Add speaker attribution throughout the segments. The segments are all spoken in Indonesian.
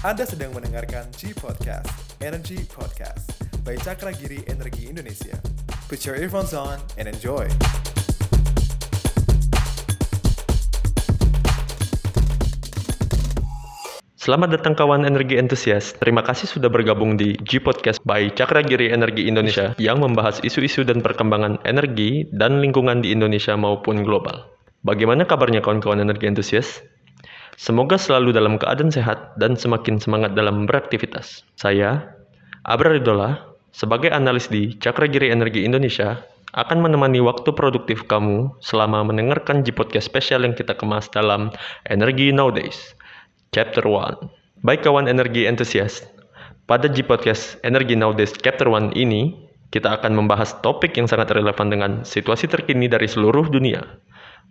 Speaker 1: Anda sedang mendengarkan G Podcast, Energy Podcast by Cakra Giri Energi Indonesia. Put your earphones on and enjoy.
Speaker 2: Selamat datang kawan energi entusias. Terima kasih sudah bergabung di G Podcast by Cakra Giri Energi Indonesia yang membahas isu-isu dan perkembangan energi dan lingkungan di Indonesia maupun global. Bagaimana kabarnya kawan-kawan energi entusias? Semoga selalu dalam keadaan sehat dan semakin semangat dalam beraktivitas. Saya, Abra Ridola, sebagai analis di Cakra Giri Energi Indonesia, akan menemani waktu produktif kamu selama mendengarkan G Podcast spesial yang kita kemas dalam Energi Nowadays. Chapter 1 Baik kawan energi entusias, pada G Podcast Energi Nowadays Chapter 1 ini, kita akan membahas topik yang sangat relevan dengan situasi terkini dari seluruh dunia,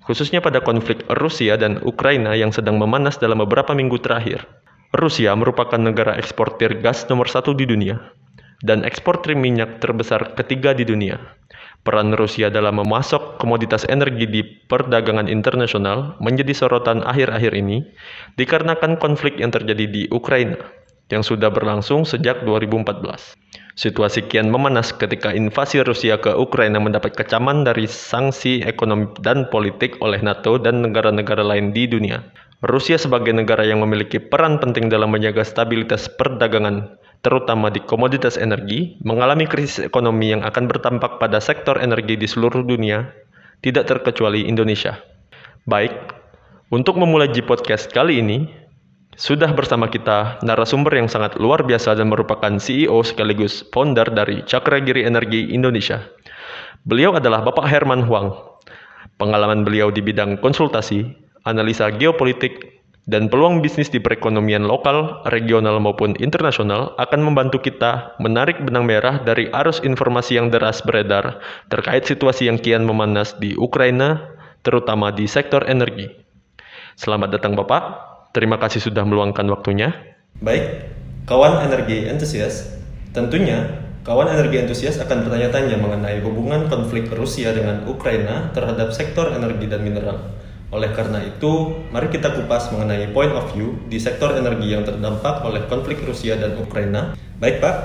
Speaker 2: khususnya pada konflik Rusia dan Ukraina yang sedang memanas dalam beberapa minggu terakhir. Rusia merupakan negara eksportir gas nomor satu di dunia, dan eksportir minyak terbesar ketiga di dunia. Peran Rusia dalam memasok komoditas energi di perdagangan internasional menjadi sorotan akhir-akhir ini dikarenakan konflik yang terjadi di Ukraina yang sudah berlangsung sejak 2014. Situasi kian memanas ketika invasi Rusia ke Ukraina mendapat kecaman dari sanksi ekonomi dan politik oleh NATO dan negara-negara lain di dunia. Rusia sebagai negara yang memiliki peran penting dalam menjaga stabilitas perdagangan terutama di komoditas energi, mengalami krisis ekonomi yang akan bertampak pada sektor energi di seluruh dunia, tidak terkecuali Indonesia. Baik, untuk memulai G Podcast kali ini, sudah bersama kita narasumber yang sangat luar biasa dan merupakan CEO sekaligus founder dari Cakra Giri Energi Indonesia. Beliau adalah Bapak Herman Huang. Pengalaman beliau di bidang konsultasi, analisa geopolitik, dan peluang bisnis di perekonomian lokal, regional maupun internasional akan membantu kita menarik benang merah dari arus informasi yang deras beredar terkait situasi yang kian memanas di Ukraina, terutama di sektor energi. Selamat datang Bapak, terima kasih sudah meluangkan waktunya.
Speaker 1: Baik, kawan energi entusias, tentunya kawan energi entusias akan bertanya-tanya mengenai hubungan konflik Rusia dengan Ukraina terhadap sektor energi dan mineral. Oleh karena itu, mari kita kupas mengenai point of view di sektor energi yang terdampak oleh konflik Rusia dan Ukraina. Baik Pak,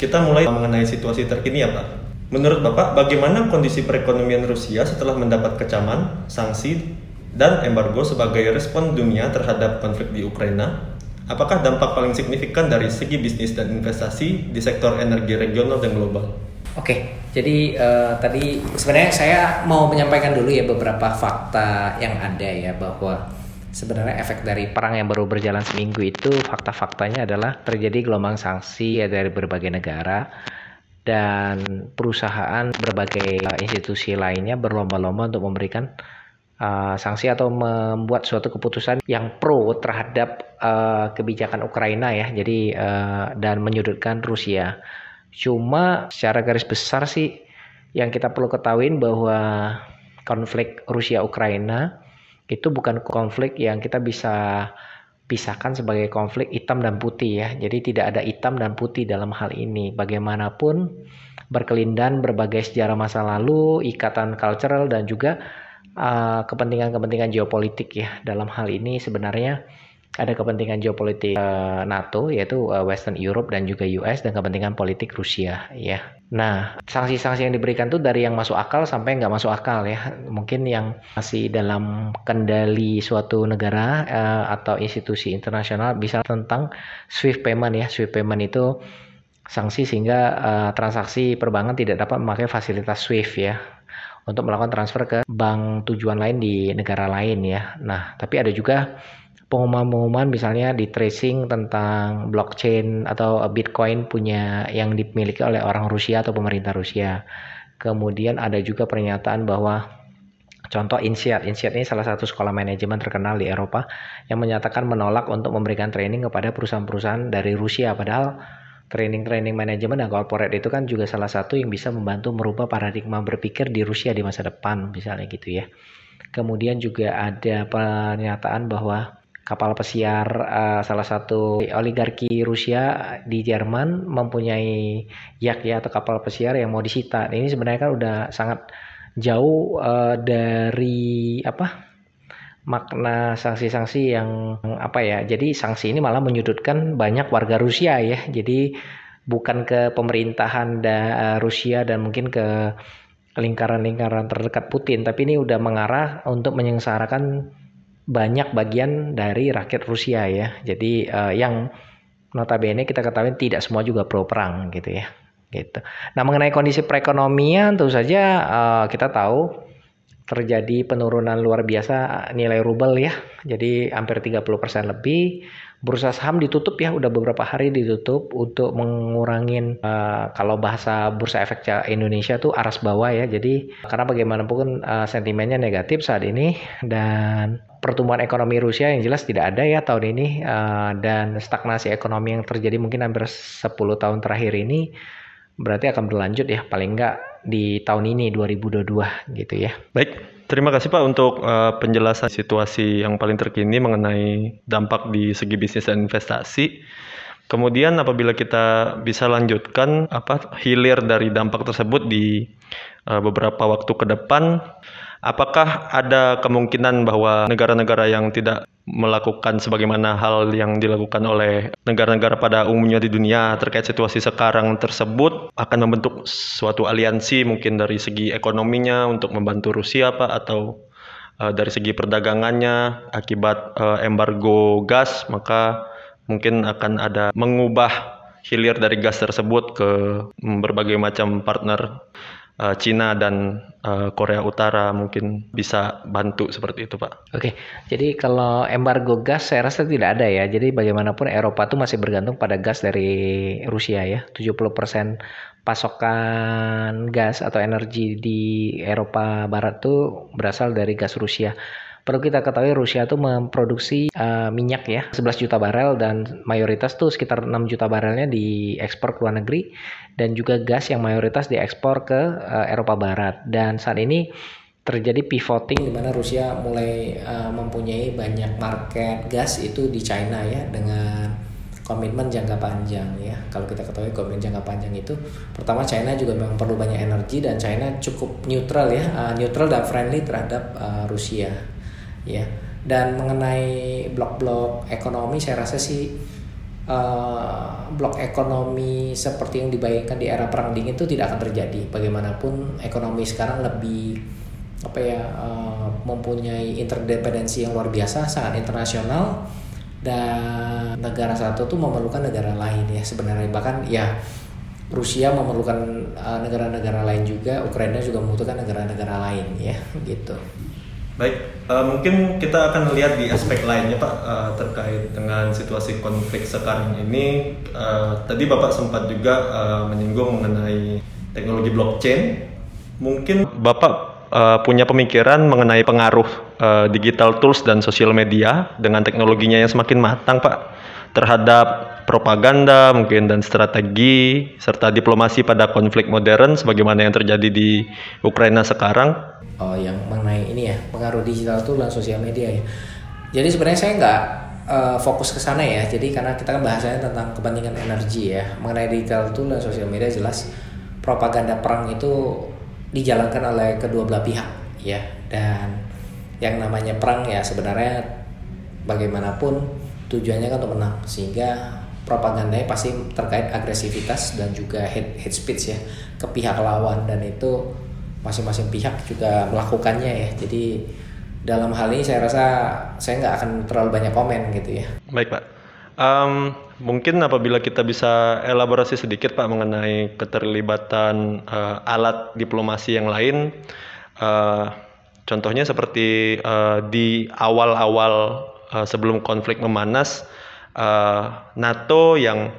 Speaker 1: kita mulai mengenai situasi terkini ya Pak. Menurut Bapak, bagaimana kondisi perekonomian Rusia setelah mendapat kecaman, sanksi, dan embargo sebagai respon dunia terhadap konflik di Ukraina? Apakah dampak paling signifikan dari segi bisnis dan investasi di sektor energi regional dan global?
Speaker 3: Oke, jadi uh, tadi sebenarnya saya mau menyampaikan dulu ya beberapa fakta yang ada ya bahwa sebenarnya efek dari perang yang baru berjalan seminggu itu fakta-faktanya adalah terjadi gelombang sanksi ya dari berbagai negara dan perusahaan berbagai institusi lainnya berlomba-lomba untuk memberikan uh, sanksi atau membuat suatu keputusan yang pro terhadap uh, kebijakan Ukraina ya. Jadi uh, dan menyudutkan Rusia. Cuma secara garis besar sih yang kita perlu ketahui bahwa konflik Rusia Ukraina itu bukan konflik yang kita bisa pisahkan sebagai konflik hitam dan putih ya. Jadi tidak ada hitam dan putih dalam hal ini. Bagaimanapun berkelindan berbagai sejarah masa lalu, ikatan cultural dan juga uh, kepentingan-kepentingan uh, geopolitik ya. Dalam hal ini sebenarnya ada kepentingan geopolitik uh, NATO yaitu uh, Western Europe dan juga US dan kepentingan politik Rusia ya. Nah, sanksi-sanksi yang diberikan tuh dari yang masuk akal sampai nggak masuk akal ya. Mungkin yang masih dalam kendali suatu negara uh, atau institusi internasional bisa tentang SWIFT payment ya. SWIFT payment itu sanksi sehingga uh, transaksi perbankan tidak dapat memakai fasilitas SWIFT ya untuk melakukan transfer ke bank tujuan lain di negara lain ya. Nah, tapi ada juga pengumuman-pengumuman misalnya di tracing tentang blockchain atau Bitcoin punya yang dimiliki oleh orang Rusia atau pemerintah Rusia. Kemudian ada juga pernyataan bahwa contoh INSEAD, INSEAD ini salah satu sekolah manajemen terkenal di Eropa yang menyatakan menolak untuk memberikan training kepada perusahaan-perusahaan dari Rusia padahal training-training manajemen dan corporate itu kan juga salah satu yang bisa membantu merubah paradigma berpikir di Rusia di masa depan misalnya gitu ya. Kemudian juga ada pernyataan bahwa kapal pesiar uh, salah satu oligarki Rusia di Jerman mempunyai yak ya atau kapal pesiar yang mau disita. Ini sebenarnya kan udah sangat jauh uh, dari apa makna sanksi-sanksi yang apa ya jadi sanksi ini malah menyudutkan banyak warga Rusia ya. Jadi bukan ke pemerintahan da Rusia dan mungkin ke lingkaran-lingkaran terdekat Putin tapi ini udah mengarah untuk menyengsarakan banyak bagian dari rakyat Rusia ya. Jadi uh, yang notabene kita ketahui tidak semua juga pro perang gitu ya. Gitu. Nah mengenai kondisi perekonomian tentu saja uh, kita tahu terjadi penurunan luar biasa nilai rubel ya. Jadi hampir 30% lebih. Bursa saham ditutup ya, udah beberapa hari ditutup untuk mengurangin uh, kalau bahasa bursa efek Indonesia tuh aras bawah ya. Jadi karena bagaimanapun uh, sentimennya negatif saat ini dan pertumbuhan ekonomi Rusia yang jelas tidak ada ya tahun ini uh, dan stagnasi ekonomi yang terjadi mungkin hampir 10 tahun terakhir ini berarti akan berlanjut ya paling enggak di tahun ini 2022 gitu ya.
Speaker 2: Baik, terima kasih Pak untuk uh, penjelasan situasi yang paling terkini mengenai dampak di segi bisnis dan investasi. Kemudian apabila kita bisa lanjutkan apa hilir dari dampak tersebut di uh, beberapa waktu ke depan, apakah ada kemungkinan bahwa negara-negara yang tidak melakukan sebagaimana hal yang dilakukan oleh negara-negara pada umumnya di dunia terkait situasi sekarang tersebut akan membentuk suatu aliansi mungkin dari segi ekonominya untuk membantu Rusia Pak atau uh, dari segi perdagangannya akibat uh, embargo gas maka mungkin akan ada mengubah hilir dari gas tersebut ke berbagai macam partner uh, Cina dan uh, Korea Utara mungkin bisa bantu seperti itu Pak.
Speaker 3: Oke, jadi kalau embargo gas saya rasa tidak ada ya. Jadi bagaimanapun Eropa itu masih bergantung pada gas dari Rusia ya. 70% pasokan gas atau energi di Eropa Barat itu berasal dari gas Rusia. Perlu kita ketahui Rusia itu memproduksi uh, minyak ya 11 juta barel dan mayoritas tuh sekitar 6 juta barelnya diekspor ke luar negeri dan juga gas yang mayoritas diekspor ke uh, Eropa Barat dan saat ini terjadi pivoting di mana Rusia mulai uh, mempunyai banyak market gas itu di China ya dengan komitmen jangka panjang ya. Kalau kita ketahui komitmen jangka panjang itu pertama China juga memang perlu banyak energi dan China cukup neutral ya, uh, neutral dan friendly terhadap uh, Rusia ya. Dan mengenai blok-blok ekonomi saya rasa sih uh, blok ekonomi seperti yang dibayangkan di era perang dingin itu tidak akan terjadi. Bagaimanapun ekonomi sekarang lebih apa ya uh, mempunyai interdependensi yang luar biasa sangat internasional dan negara satu tuh memerlukan negara lain ya sebenarnya. Bahkan ya Rusia memerlukan eh, negara-negara uh, lain juga Ukraina juga membutuhkan negara-negara lain ya gitu
Speaker 1: Baik, uh, mungkin kita akan lihat di aspek lainnya Pak uh, terkait dengan situasi konflik sekarang ini. Uh, tadi Bapak sempat juga uh, menyinggung mengenai teknologi blockchain. Mungkin Bapak uh, punya pemikiran mengenai pengaruh uh, digital tools dan sosial media dengan teknologinya yang semakin matang Pak terhadap propaganda mungkin dan strategi serta diplomasi pada konflik modern sebagaimana yang terjadi di Ukraina sekarang
Speaker 3: oh, yang mengenai ini ya pengaruh digital itu dan sosial media ya. Jadi sebenarnya saya nggak uh, fokus ke sana ya. Jadi karena kita kan bahasanya tentang kepentingan energi ya. Mengenai digital itu dan sosial media jelas propaganda perang itu dijalankan oleh kedua belah pihak ya. Dan yang namanya perang ya sebenarnya bagaimanapun tujuannya kan untuk menang sehingga propagandanya pasti terkait agresivitas dan juga hate, hate speech ya ke pihak lawan dan itu masing-masing pihak juga melakukannya ya. Jadi dalam hal ini saya rasa saya nggak akan terlalu banyak komen gitu ya.
Speaker 2: Baik pak. Um, mungkin apabila kita bisa elaborasi sedikit pak mengenai keterlibatan uh, alat diplomasi yang lain uh, contohnya seperti uh, di awal-awal uh, sebelum konflik memanas uh, NATO yang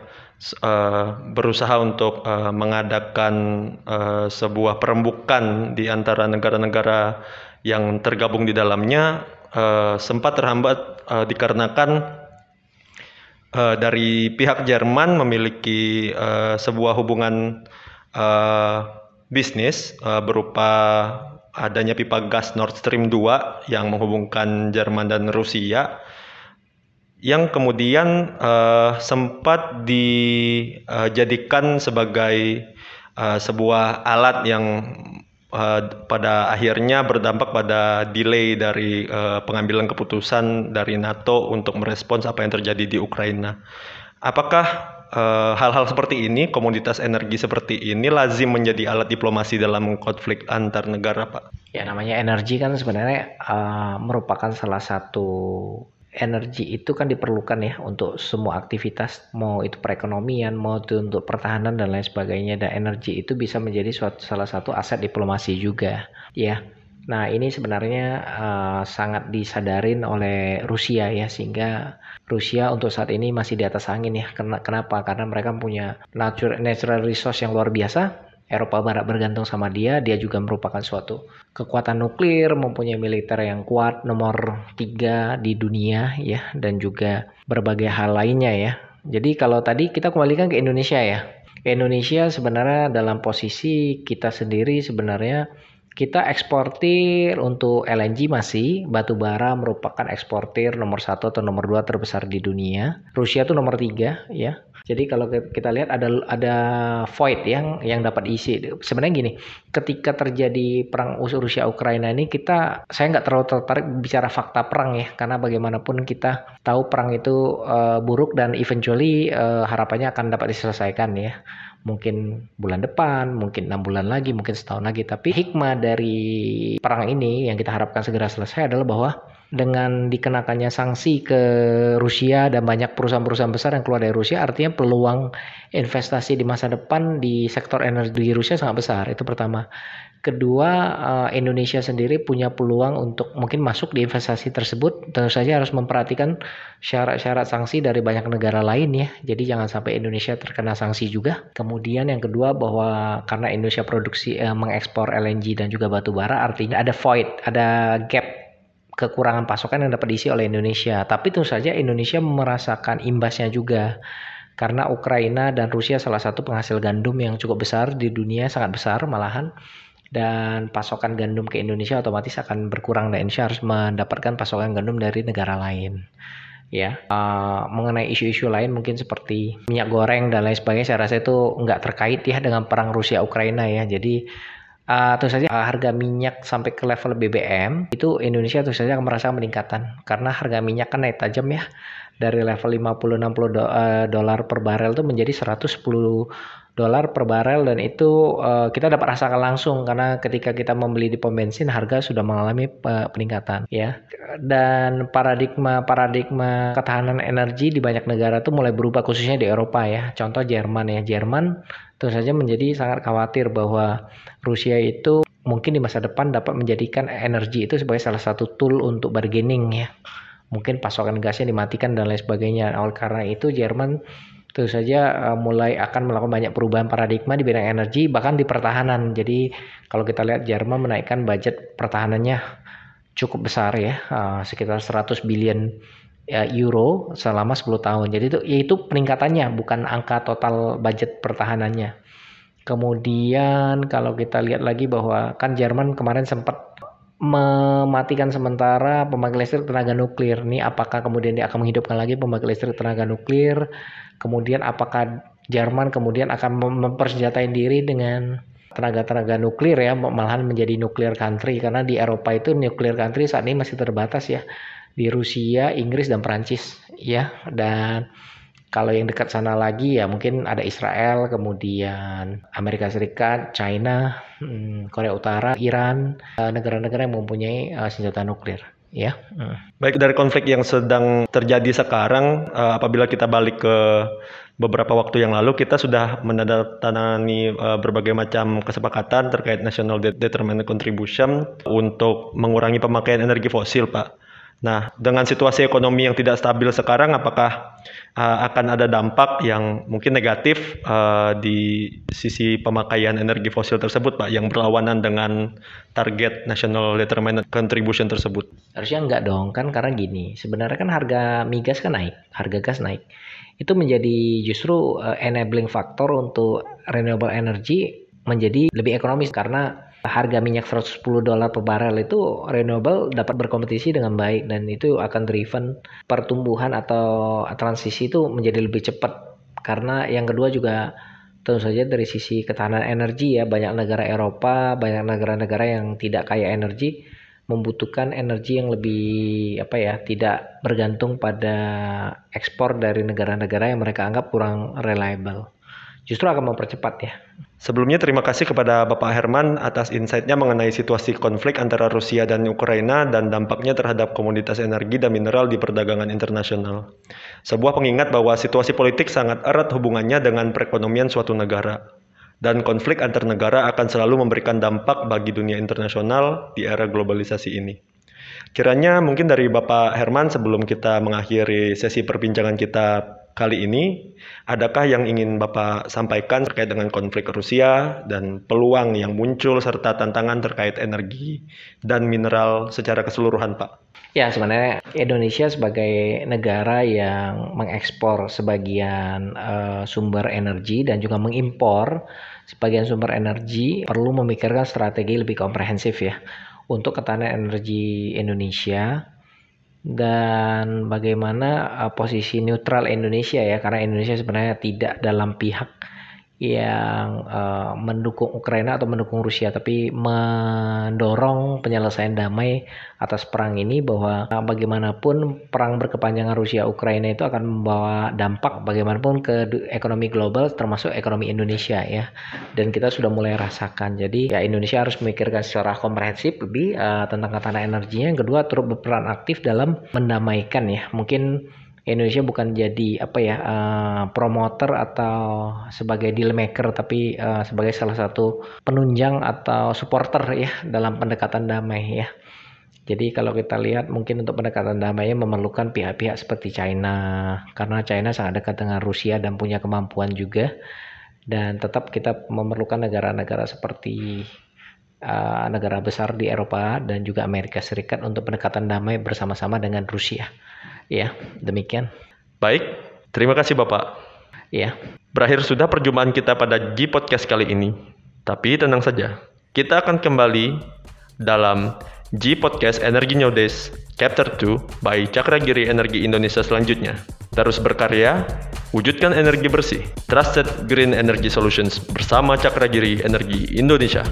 Speaker 2: uh, berusaha untuk uh, mengadakan uh, sebuah perembukan di antara negara-negara yang tergabung di dalamnya uh, sempat terhambat uh, dikarenakan uh, dari pihak Jerman memiliki uh, sebuah hubungan uh, bisnis uh, berupa adanya pipa gas Nord Stream 2 yang menghubungkan Jerman dan Rusia yang kemudian uh, sempat dijadikan sebagai uh, sebuah alat yang
Speaker 1: uh, pada akhirnya berdampak pada delay dari uh, pengambilan keputusan dari NATO untuk merespons apa yang terjadi di Ukraina. Apakah uh, hal-hal seperti ini, komoditas energi seperti ini lazim menjadi alat diplomasi dalam konflik antar negara, Pak?
Speaker 3: Ya, namanya energi kan sebenarnya uh, merupakan salah satu energi itu kan diperlukan ya untuk semua aktivitas mau itu perekonomian mau itu untuk pertahanan dan lain sebagainya. Dan energi itu bisa menjadi suatu, salah satu aset diplomasi juga ya. Nah ini sebenarnya uh, sangat disadarin oleh Rusia ya sehingga Rusia untuk saat ini masih di atas angin ya. Kenapa? Karena mereka punya natural natural resource yang luar biasa Eropa Barat bergantung sama dia, dia juga merupakan suatu kekuatan nuklir, mempunyai militer yang kuat nomor tiga di dunia ya, dan juga berbagai hal lainnya ya. Jadi kalau tadi kita kembalikan ke Indonesia ya. Indonesia sebenarnya dalam posisi kita sendiri sebenarnya kita eksportir untuk LNG masih batu bara merupakan eksportir nomor satu atau nomor dua terbesar di dunia. Rusia itu nomor tiga ya jadi kalau kita lihat ada ada void yang yang dapat diisi. Sebenarnya gini, ketika terjadi perang Rusia Ukraina ini kita saya nggak terlalu tertarik bicara fakta perang ya, karena bagaimanapun kita tahu perang itu uh, buruk dan eventually uh, harapannya akan dapat diselesaikan ya mungkin bulan depan, mungkin enam bulan lagi, mungkin setahun lagi. Tapi hikmah dari perang ini yang kita harapkan segera selesai adalah bahwa dengan dikenakannya sanksi ke Rusia dan banyak perusahaan-perusahaan besar yang keluar dari Rusia, artinya peluang investasi di masa depan di sektor energi di Rusia sangat besar. Itu pertama. Kedua, uh, Indonesia sendiri punya peluang untuk mungkin masuk di investasi tersebut. Tentu saja harus memperhatikan syarat-syarat sanksi dari banyak negara lain ya. Jadi jangan sampai Indonesia terkena sanksi juga. Kemudian yang kedua bahwa karena Indonesia produksi uh, mengekspor LNG dan juga batu bara, artinya ada void, ada gap kekurangan pasokan yang dapat diisi oleh Indonesia. Tapi tentu saja Indonesia merasakan imbasnya juga karena Ukraina dan Rusia salah satu penghasil gandum yang cukup besar di dunia sangat besar malahan. Dan pasokan gandum ke Indonesia otomatis akan berkurang dan Indonesia harus mendapatkan pasokan gandum dari negara lain. Ya uh, mengenai isu-isu lain mungkin seperti minyak goreng dan lain sebagainya saya rasa itu nggak terkait ya dengan perang Rusia Ukraina ya. Jadi uh, tentu saja uh, harga minyak sampai ke level BBM itu Indonesia tentu saja akan merasakan peningkatan karena harga minyak kan naik tajam ya dari level 50 60 do, uh, dolar per barel itu menjadi 110 dolar per barel. Dan itu uh, kita dapat rasakan langsung karena ketika kita membeli di pom bensin harga sudah mengalami uh, peningkatan ya. Dan paradigma paradigma ketahanan energi di banyak negara itu mulai berubah khususnya di Eropa ya. Contoh Jerman ya. Jerman tentu saja menjadi sangat khawatir bahwa Rusia itu mungkin di masa depan dapat menjadikan energi itu sebagai salah satu tool untuk bargaining ya mungkin pasokan gasnya dimatikan dan lain sebagainya oleh karena itu Jerman tentu saja uh, mulai akan melakukan banyak perubahan paradigma di bidang energi bahkan di pertahanan. Jadi kalau kita lihat Jerman menaikkan budget pertahanannya cukup besar ya, uh, sekitar 100 billion ya, euro selama 10 tahun. Jadi itu yaitu peningkatannya bukan angka total budget pertahanannya. Kemudian kalau kita lihat lagi bahwa kan Jerman kemarin sempat mematikan sementara pembangkit listrik tenaga nuklir. Ini apakah kemudian dia akan menghidupkan lagi pembangkit listrik tenaga nuklir? Kemudian apakah Jerman kemudian akan mempersenjatai diri dengan tenaga-tenaga nuklir ya malahan menjadi nuklir country karena di Eropa itu nuklir country saat ini masih terbatas ya di Rusia, Inggris dan Perancis ya dan kalau yang dekat sana lagi ya mungkin ada Israel, kemudian Amerika Serikat, China, hmm, Korea Utara, Iran, eh, negara-negara yang mempunyai uh, senjata nuklir ya.
Speaker 1: Hmm. Baik dari konflik yang sedang terjadi sekarang, uh, apabila kita balik ke beberapa waktu yang lalu, kita sudah menandatangani berbagai macam kesepakatan terkait National Determined Contribution untuk mengurangi pemakaian energi fosil, Pak. Nah, dengan situasi ekonomi yang tidak stabil sekarang, apakah uh, akan ada dampak yang mungkin negatif uh, di sisi pemakaian energi fosil tersebut, Pak, yang berlawanan dengan target National Determined Contribution tersebut?
Speaker 3: Harusnya enggak dong, kan karena gini, sebenarnya kan harga migas kan naik, harga gas naik. Itu menjadi justru uh, enabling factor untuk renewable energy menjadi lebih ekonomis karena harga minyak 110 dolar per barel itu renewable dapat berkompetisi dengan baik dan itu akan driven pertumbuhan atau transisi itu menjadi lebih cepat. Karena yang kedua juga tentu saja dari sisi ketahanan energi ya banyak negara Eropa, banyak negara-negara yang tidak kaya energi membutuhkan energi yang lebih apa ya tidak bergantung pada ekspor dari negara-negara yang mereka anggap kurang reliable justru akan mempercepat ya
Speaker 2: Sebelumnya terima kasih kepada Bapak Herman atas insight-nya mengenai situasi konflik antara Rusia dan Ukraina dan dampaknya terhadap komoditas energi dan mineral di perdagangan internasional. Sebuah pengingat bahwa situasi politik sangat erat hubungannya dengan perekonomian suatu negara. Dan konflik antar negara akan selalu memberikan dampak bagi dunia internasional di era globalisasi ini. Kiranya mungkin dari Bapak Herman sebelum kita mengakhiri sesi perbincangan kita kali ini, adakah yang ingin Bapak sampaikan terkait dengan konflik Rusia dan peluang yang muncul serta tantangan terkait energi dan mineral secara keseluruhan, Pak?
Speaker 3: Ya, sebenarnya Indonesia sebagai negara yang mengekspor sebagian uh, sumber energi dan juga mengimpor sebagian sumber energi perlu memikirkan strategi lebih komprehensif ya untuk ketahanan energi Indonesia dan bagaimana uh, posisi neutral Indonesia ya karena Indonesia sebenarnya tidak dalam pihak yang uh, mendukung Ukraina atau mendukung Rusia tapi mendorong penyelesaian damai atas perang ini bahwa bagaimanapun perang berkepanjangan Rusia Ukraina itu akan membawa dampak bagaimanapun ke ekonomi global termasuk ekonomi Indonesia ya. Dan kita sudah mulai rasakan. Jadi ya Indonesia harus memikirkan secara komprehensif lebih uh, tentang ketahanan energinya. Yang kedua turut berperan aktif dalam mendamaikan ya. Mungkin Indonesia bukan jadi apa ya uh, promoter atau sebagai deal maker tapi uh, sebagai salah satu penunjang atau supporter ya dalam pendekatan damai ya. Jadi kalau kita lihat mungkin untuk pendekatan damai memerlukan pihak-pihak seperti China karena China sangat dekat dengan Rusia dan punya kemampuan juga dan tetap kita memerlukan negara-negara seperti uh, negara besar di Eropa dan juga Amerika Serikat untuk pendekatan damai bersama-sama dengan Rusia. Ya, demikian.
Speaker 2: Baik, terima kasih Bapak.
Speaker 3: Ya.
Speaker 2: Berakhir sudah perjumpaan kita pada G Podcast kali ini. Tapi tenang saja, kita akan kembali dalam G Podcast Energi Nowadays Chapter 2 by Cakragiri Energi Indonesia selanjutnya. Terus berkarya, wujudkan energi bersih. Trusted Green Energy Solutions bersama Cakragiri Energi Indonesia.